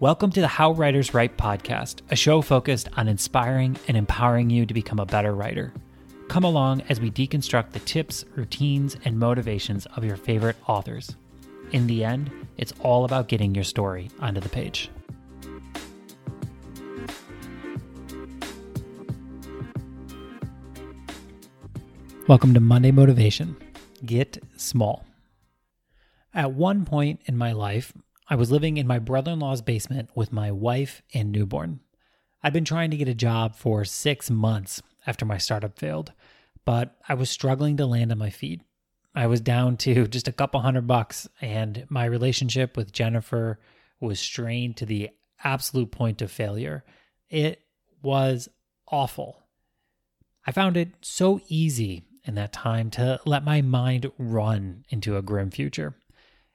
Welcome to the How Writers Write podcast, a show focused on inspiring and empowering you to become a better writer. Come along as we deconstruct the tips, routines, and motivations of your favorite authors. In the end, it's all about getting your story onto the page. Welcome to Monday Motivation. Get small. At one point in my life, I was living in my brother in law's basement with my wife and newborn. I'd been trying to get a job for six months after my startup failed, but I was struggling to land on my feet. I was down to just a couple hundred bucks, and my relationship with Jennifer was strained to the absolute point of failure. It was awful. I found it so easy in that time to let my mind run into a grim future.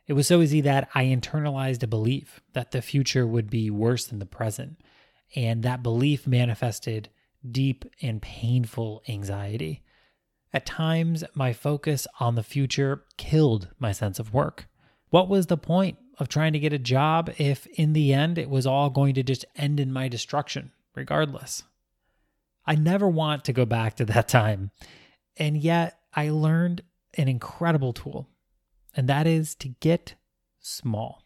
It was so easy that I internalized a belief that the future would be worse than the present. And that belief manifested deep and painful anxiety. At times, my focus on the future killed my sense of work. What was the point of trying to get a job if, in the end, it was all going to just end in my destruction, regardless? I never want to go back to that time. And yet, I learned an incredible tool and that is to get small.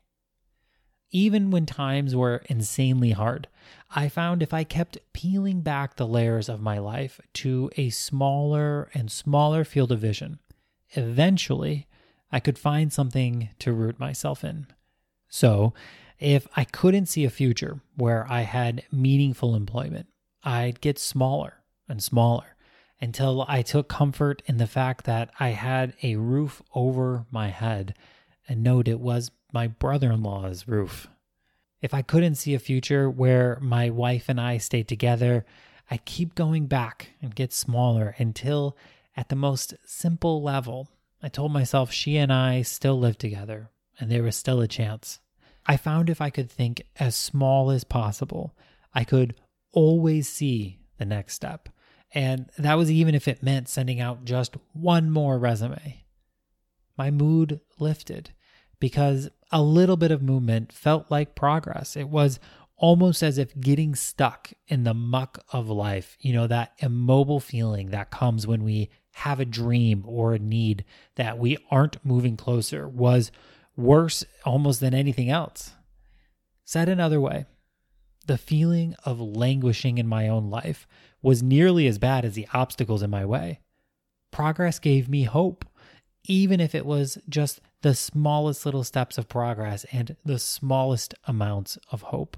Even when times were insanely hard, I found if I kept peeling back the layers of my life to a smaller and smaller field of vision, eventually I could find something to root myself in. So, if I couldn't see a future where I had meaningful employment, I'd get smaller and smaller until I took comfort in the fact that I had a roof over my head. And note it was my brother in law's roof. If I couldn't see a future where my wife and I stayed together, I'd keep going back and get smaller until, at the most simple level, I told myself she and I still lived together and there was still a chance. I found if I could think as small as possible, I could always see the next step. And that was even if it meant sending out just one more resume. My mood lifted because a little bit of movement felt like progress. It was almost as if getting stuck in the muck of life, you know, that immobile feeling that comes when we have a dream or a need that we aren't moving closer, was worse almost than anything else. Said another way, the feeling of languishing in my own life was nearly as bad as the obstacles in my way. Progress gave me hope, even if it was just the smallest little steps of progress and the smallest amounts of hope.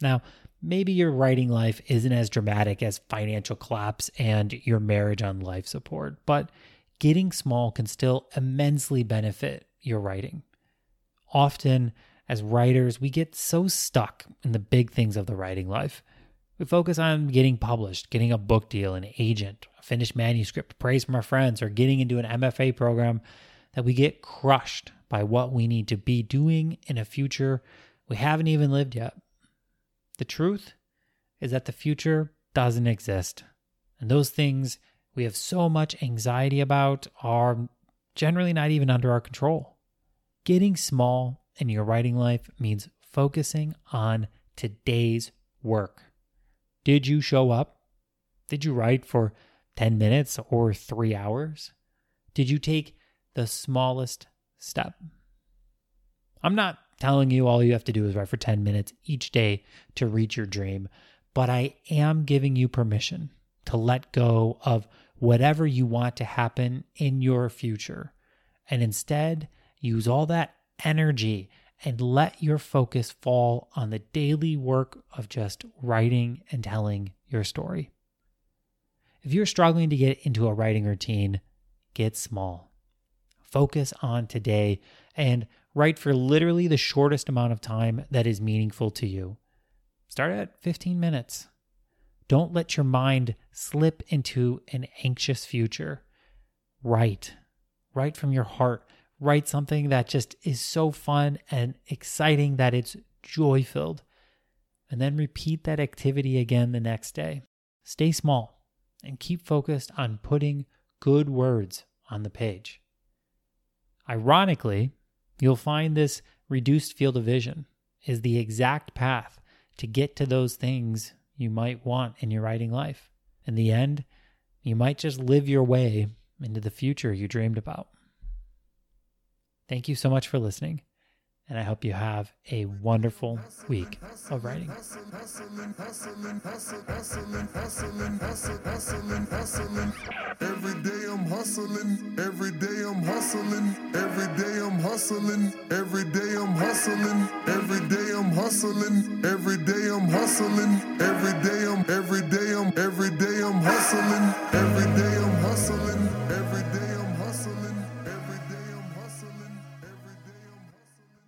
Now, maybe your writing life isn't as dramatic as financial collapse and your marriage on life support, but getting small can still immensely benefit your writing. Often, as writers, we get so stuck in the big things of the writing life we focus on getting published, getting a book deal, an agent, a finished manuscript, praise from our friends, or getting into an MFA program that we get crushed by what we need to be doing in a future we haven't even lived yet. The truth is that the future doesn't exist. And those things we have so much anxiety about are generally not even under our control. Getting small in your writing life means focusing on today's work. Did you show up? Did you write for 10 minutes or three hours? Did you take the smallest step? I'm not telling you all you have to do is write for 10 minutes each day to reach your dream, but I am giving you permission to let go of whatever you want to happen in your future and instead use all that energy and let your focus fall on the daily work of just writing and telling your story. If you're struggling to get into a writing routine, get small. Focus on today and write for literally the shortest amount of time that is meaningful to you. Start at 15 minutes. Don't let your mind slip into an anxious future. Write. Write from your heart write something that just is so fun and exciting that it's joy filled. And then repeat that activity again the next day. Stay small and keep focused on putting good words on the page. Ironically, you'll find this reduced field of vision is the exact path to get to those things you might want in your writing life. In the end, you might just live your way into the future you dreamed about. Thank you so much for listening, and I hope you have a wonderful week of writing. Every day I'm hustling, every day I'm hustling, every day I'm hustling, every day I'm hustling, every day I'm hustling, every day I'm hustling, every day I'm every day I'm every